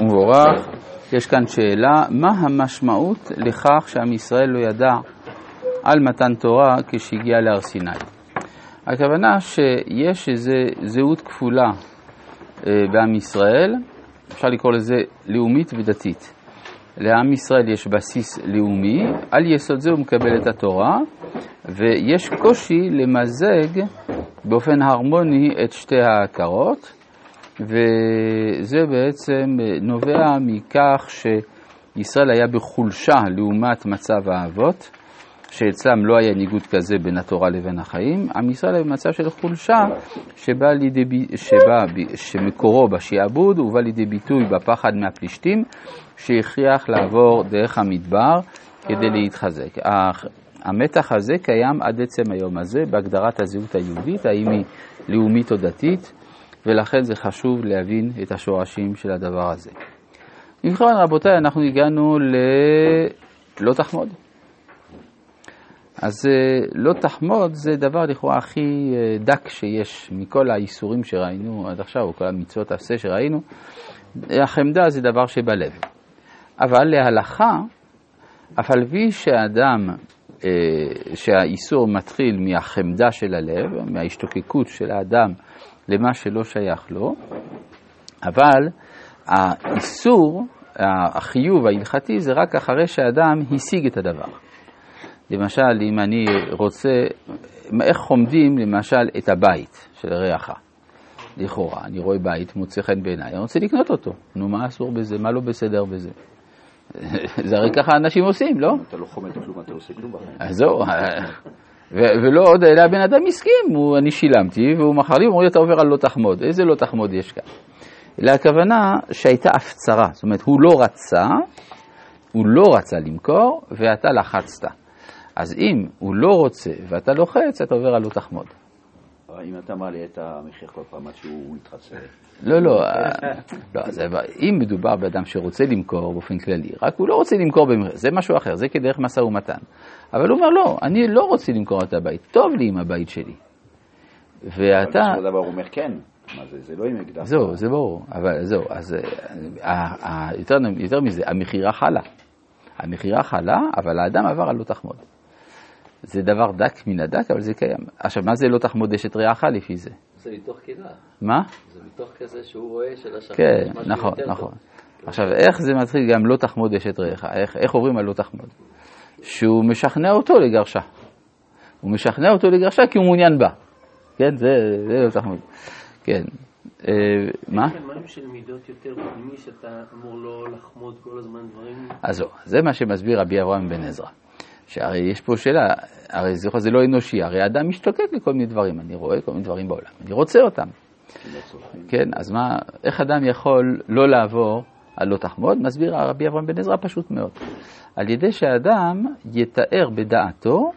ומבורך. יש כאן שאלה, מה המשמעות לכך שעם ישראל לא ידע על מתן תורה כשהגיע להר סיני? הכוונה שיש איזו זהות כפולה אה, בעם ישראל, אפשר לקרוא לזה לאומית ודתית. לעם ישראל יש בסיס לאומי, על יסוד זה הוא מקבל את התורה, ויש קושי למזג באופן הרמוני את שתי ההכרות, וזה בעצם נובע מכך שישראל היה בחולשה לעומת מצב האבות, שאצלם לא היה ניגוד כזה בין התורה לבין החיים. עם ישראל היה במצב של חולשה שבא לידי, שבא, שמקורו בשעבוד ובא לידי ביטוי בפחד מהפלישתים, שהכריח לעבור דרך המדבר כדי להתחזק. המתח הזה קיים עד עצם היום הזה בהגדרת הזהות היהודית, האם היא לאומית או דתית, ולכן זה חשוב להבין את השורשים של הדבר הזה. ובכן רבותיי, אנחנו הגענו ללא תחמוד. אז לא תחמוד זה דבר לכאורה הכי דק שיש מכל האיסורים שראינו עד עכשיו, או כל המצוות עשה שראינו. החמדה זה דבר שבלב. אבל להלכה, אף על פי שהאדם, שהאיסור מתחיל מהחמדה של הלב, מההשתוקקות של האדם למה שלא שייך לו, אבל האיסור, החיוב ההלכתי, זה רק אחרי שהאדם השיג את הדבר. למשל, אם אני רוצה, איך חומדים למשל את הבית של רעך? לכאורה, אני רואה בית, מוצא חן בעיניי, אני רוצה לקנות אותו. נו, מה אסור בזה? מה לא בסדר בזה? זה הרי ככה אנשים עושים, לא? אתה לא חומד כלום, אתה עושה כלום בחיים. אז זהו, ולא עוד, אלא הבן אדם הסכים, אני שילמתי, והוא מכר לי, הוא אומר לי, אתה עובר על לא תחמוד. איזה לא תחמוד יש כאן? אלא הכוונה שהייתה הפצרה, זאת אומרת, הוא לא רצה, הוא לא רצה למכור, ואתה לחצת. אז אם הוא לא רוצה ואתה לוחץ, אתה עובר על לא תחמוד. אם אתה מעלה את המחיר כל פעם עד שהוא יתחצה. לא, לא, לא זה, אם מדובר באדם שרוצה למכור באופן כללי, רק הוא לא רוצה למכור במחיר, זה משהו אחר, זה כדרך משא ומתן. אבל הוא אומר, לא, אני לא רוצה למכור את הבית, טוב לי עם הבית שלי. ואתה... בסופו של דבר הוא אומר כן. מה זה, זה לא עם אקדח. זהו, זה ברור, אבל זהו, אז יותר, יותר מזה, המכירה חלה. המכירה חלה, אבל האדם עבר על לא תחמוד. זה דבר דק מן הדק, אבל זה קיים. עכשיו, מה זה לא תחמוד אשת רעך לפי זה? זה מתוך קנאה. מה? זה מתוך כזה שהוא רואה שלשכן כן, יש משהו נכון, יותר נכון. טוב. עכשיו, איך זה מתחיל גם לא תחמוד אשת רעך? איך, איך עוברים על לא תחמוד? שהוא משכנע אותו לגרשה. הוא משכנע אותו לגרשה כי הוא מעוניין בה. כן, זה, זה לא תחמוד. כן. אה, מה? יש משהו של מידות יותר פנימי, שאתה אמור לא לחמוד כל הזמן דברים. אז לא, זה מה שמסביר רבי אברהם בן עזרא. שהרי יש פה שאלה, הרי זה, זה לא אנושי, הרי האדם משתוקק לכל מיני דברים, אני רואה כל מיני דברים בעולם, אני רוצה אותם. כן, אז מה, איך אדם יכול לא לעבור על לא תחמוד? מסביר רבי אברהם בן עזרא פשוט מאוד. על ידי שהאדם יתאר בדעתו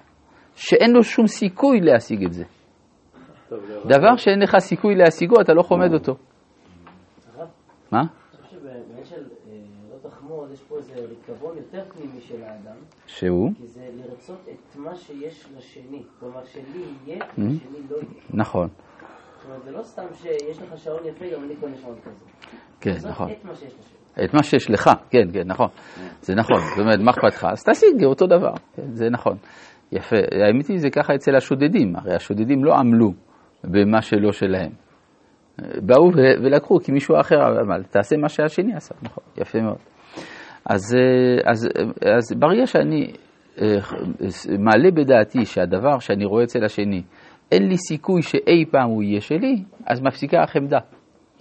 שאין לו שום סיכוי להשיג את זה. טוב, דבר שאין לך סיכוי להשיגו, אתה לא חומד אותו. מה? תחמוד, יש פה איזה ריקבון יותר פנימי של האדם, שהוא? כי זה לרצות את מה שיש לשני. כלומר, שלי יהיה, Mm-hmm. ושלי לא יהיה. נכון. זאת אומרת, זה לא סתם שיש לך שעון יפה, גם אני קונה שעון כזה. כן, נכון. את מה שיש לשני. את מה שיש לך, כן, כן, נכון. זה נכון, זאת אומרת, מה אכפת לך? אז תשיג אותו דבר, כן, זה נכון. יפה. האמת היא, זה ככה אצל השודדים, הרי השודדים לא עמלו במה שלא שלהם. באו ולקחו כי מישהו אחר אמר, תעשה מה שהשני עשה, נכון, יפה מאוד. אז, אה, אז, אה, אז ברגע שאני אה, מעלה בדעתי שהדבר שאני רואה אצל השני, אין לי סיכוי שאי פעם הוא יהיה שלי, אז מפסיקה החמדה.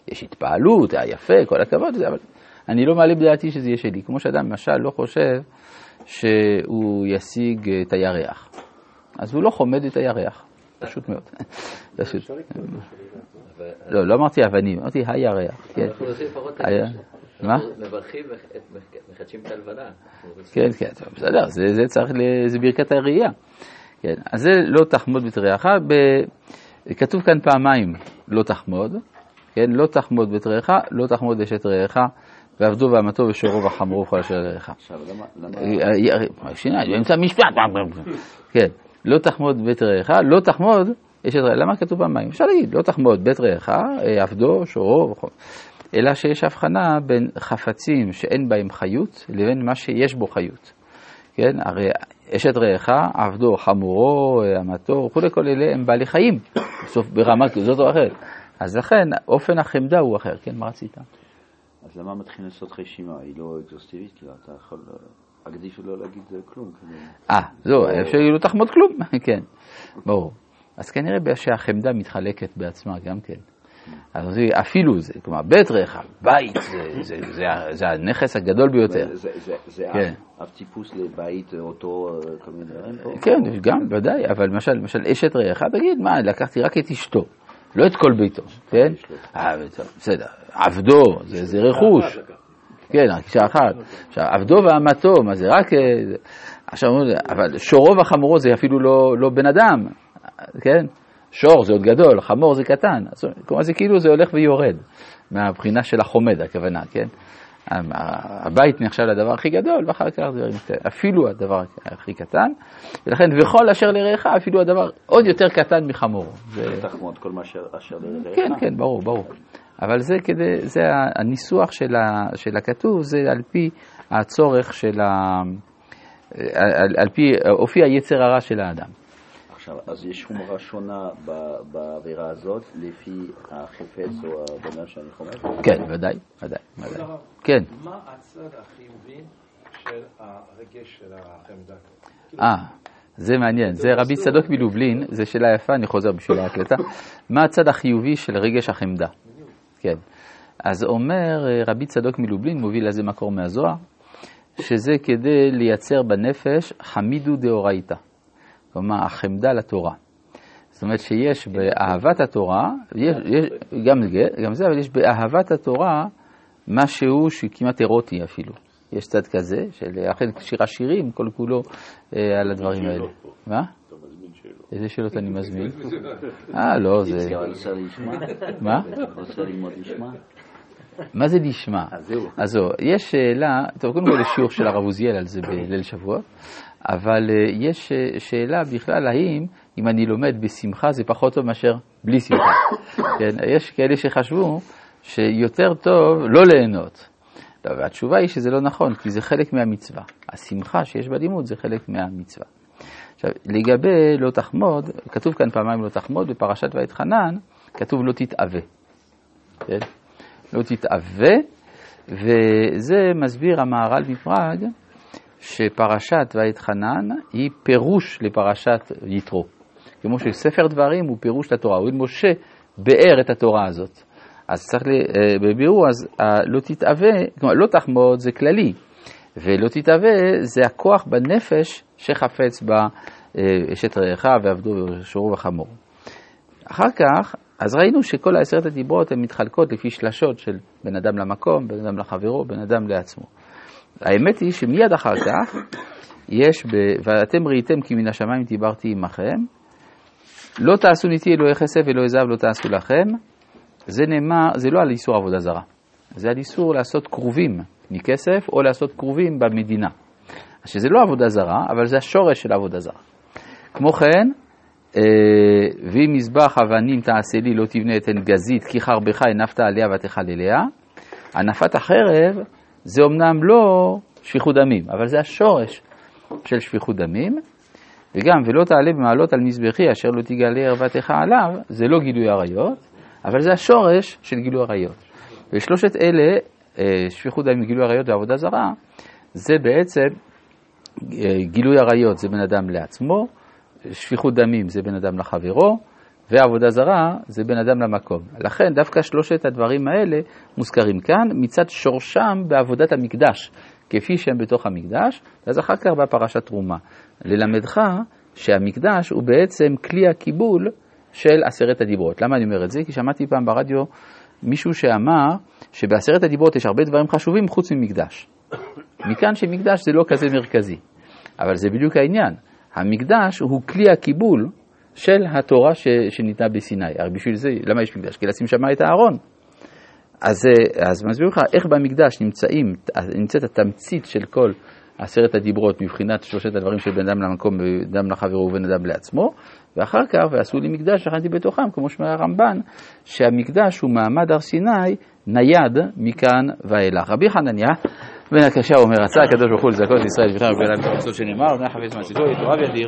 יש התפעלות, היה יפה, כל הכבוד, אבל אני לא מעלה בדעתי שזה יהיה שלי. כמו שאדם למשל לא חושב שהוא ישיג את הירח. אז הוא לא חומד את הירח, פשוט מאוד. לא, לא אמרתי אבנים, אמרתי הירח, מה? מברכים, את- מחדשים את הלבנה. כן, כן, טוב, בסדר, זה, זה צריך, ל- זה ברכת הראייה. כן, אז זה לא תחמוד בתריעך, ב... כתוב כאן פעמיים לא תחמוד, כן, לא תחמוד בתריעך, לא תחמוד אשת רעך, ועבדו ואמתו ושורו וחמרו וכל אשר רעך. עכשיו, למה... אה, למה... שנייה, אני באמצע משפט, כן, לא תחמוד בית רעך, לא תחמוד אשת רעך, למה כתוב פעמיים? אפשר להגיד, לא תחמוד בית רעך, אה, עבדו, שורו וכל. אלא שיש הבחנה בין חפצים שאין בהם חיות לבין מה שיש בו חיות. כן, הרי אשת רעך, עבדו, חמורו, אמתו, וכולי, כל אלה הם בעלי חיים, בסוף ברמה כזאת או אחרת. אז לכן, אופן החמדה הוא אחר, כן, מה רצית? אז למה מתחילים לעשות רשימה? היא לא אקזוסטיבית, כאילו אתה יכול, עדיף לא להגיד כלום. אה, זהו, אפשר לא תחמוד כלום, כן, ברור. אז כנראה שהחמדה מתחלקת בעצמה גם כן. אז אפילו זה, כלומר, בית רחב, בית, זה, זה, זה, זה הנכס הגדול ביותר. זה, זה, זה כן. אב טיפוס לבית אותו, כל מיני דברים פה? כן, גם, ודאי, אבל למשל, למשל אשת רעך, תגיד, מה, לקחתי רק את אשתו, לא את כל ביתו, כן? אה, בסדר, עבדו, זה, זה רכוש. כן, רק אישה אחת. עכשיו, עבדו ואמתו, מה זה רק... אה, עכשיו, אבל שורו וחמורו זה אפילו לא, לא בן אדם, כן? שור זה עוד גדול, חמור זה קטן. כלומר, זה כאילו זה הולך ויורד מהבחינה של החומד, הכוונה, כן? הבית נחשב לדבר הכי גדול, ואחר כך זה אפילו הדבר הכי קטן, ולכן וכל אשר לרעך, אפילו הדבר עוד יותר קטן מחמור. זה תחמוד כל מה אשר לרעך. כן, כן, ברור, ברור. אבל זה כדי, זה הניסוח של, ה, של הכתוב, זה על פי הצורך של ה... על, על פי אופי היצר הרע של האדם. עכשיו, אז יש חומרה שונה בעבירה הזאת לפי החפץ או הבנה שאני חומר? כן, ודאי, ודאי, ודאי. כן. מה הצד החיובי של הרגש של החמדה? אה, זה מעניין, זה רבי צדוק מלובלין, זו שאלה יפה, אני חוזר בשביל ההקלטה. מה הצד החיובי של רגש החמדה? כן. אז אומר רבי צדוק מלובלין, מוביל לזה מקור מהזוהר, שזה כדי לייצר בנפש חמידו דאורייתא. כלומר החמדה לתורה. זאת אומרת שיש באהבת התורה, יש, יש, גם, גם זה, אבל יש באהבת התורה משהו שכמעט אירוטי אפילו. יש צד כזה, של אכן שיר השירים, כל כולו אה, על הדברים האלה. מה? איזה שאלות אני מזמין? אה, לא, זה... מה? מה זה נשמע? אז זהו, יש שאלה, טוב, קודם כל יש שיעור של הרב עוזיאל על זה בליל שבועות. אבל אה, יש אה, שאלה בכלל, האם אם אני לומד בשמחה זה פחות טוב מאשר בלי שמחה. כן? יש כאלה שחשבו שיותר טוב לא ליהנות. טוב, התשובה היא שזה לא נכון, כי זה חלק מהמצווה. השמחה שיש בלימוד זה חלק מהמצווה. עכשיו, לגבי לא תחמוד, כתוב כאן פעמיים לא תחמוד, בפרשת ואתחנן כתוב לא תתאווה. כן? לא תתאווה, וזה מסביר המהר"ל מפראג, שפרשת ואתחנן היא פירוש לפרשת יתרו. כמו שספר דברים הוא פירוש לתורה, הוא משה באר את התורה הזאת. אז צריך, אה, בביאור, אז אה, לא תתאווה, כלומר לא תחמוד זה כללי, ולא תתאווה זה הכוח בנפש שחפץ בה אה, אשת רעך ועבדו ושורו וחמור. אחר כך, אז ראינו שכל העשרת הדיברות הן מתחלקות לפי שלשות של בן אדם למקום, בן אדם לחברו, בן אדם לעצמו. האמת היא שמיד אחר כך יש, ב... ואתם ראיתם כי מן השמיים דיברתי עמכם, לא תעשו ניתי אלוהי כסף ואלוהי זהב לא תעשו לכם, זה נאמר, זה לא על איסור עבודה זרה, זה על איסור לעשות כרובים מכסף או לעשות כרובים במדינה. שזה לא עבודה זרה, אבל זה השורש של עבודה זרה. כמו כן, אה, ואם מזבח אבנים תעשה לי לא תבנה את עין גזית כי חרבך הנפת עליה ותאכל אליה, הנפת החרב זה אומנם לא שפיכות דמים, אבל זה השורש של שפיכות דמים, וגם ולא תעלה במעלות על מזבחי אשר לא תגלה ערוותך עליו, זה לא גילוי עריות, אבל זה השורש של גילוי עריות. ושלושת אלה, אה, שפיכות דמים, גילוי עריות ועבודה זרה, זה בעצם אה, גילוי עריות זה בן אדם לעצמו, שפיכות דמים זה בן אדם לחברו, ועבודה זרה זה בין אדם למקום. לכן דווקא שלושת הדברים האלה מוזכרים כאן מצד שורשם בעבודת המקדש, כפי שהם בתוך המקדש, ואז אחר כך בפרשת תרומה. ללמדך שהמקדש הוא בעצם כלי הקיבול של עשרת הדיברות. למה אני אומר את זה? כי שמעתי פעם ברדיו מישהו שאמר שבעשרת הדיברות יש הרבה דברים חשובים חוץ ממקדש. מכאן שמקדש זה לא כזה מרכזי, אבל זה בדיוק העניין. המקדש הוא כלי הקיבול של התורה ש, שניתנה בסיני. הרי בשביל זה, למה יש מקדש? כי לשים שם את הארון. אז, אה, אז מסביר לך איך במקדש נמצאים, נמצאת התמצית של כל עשרת הדיברות מבחינת שלושת הדברים של בן אדם למקום, בן אדם לחברו ובן אדם לעצמו, ואחר כך, ועשו לי מקדש, שכנתי בתוכם, כמו שאומר הרמב"ן, שהמקדש הוא מעמד הר סיני נייד מכאן ואילך. רבי חנניה בן הקשה אומר, רצה הקדוש ברוך הוא לזכות ישראל וכן רבי אלעד במצוות שנאמר, בני חפץ מעשיתו, יתורה וידיר.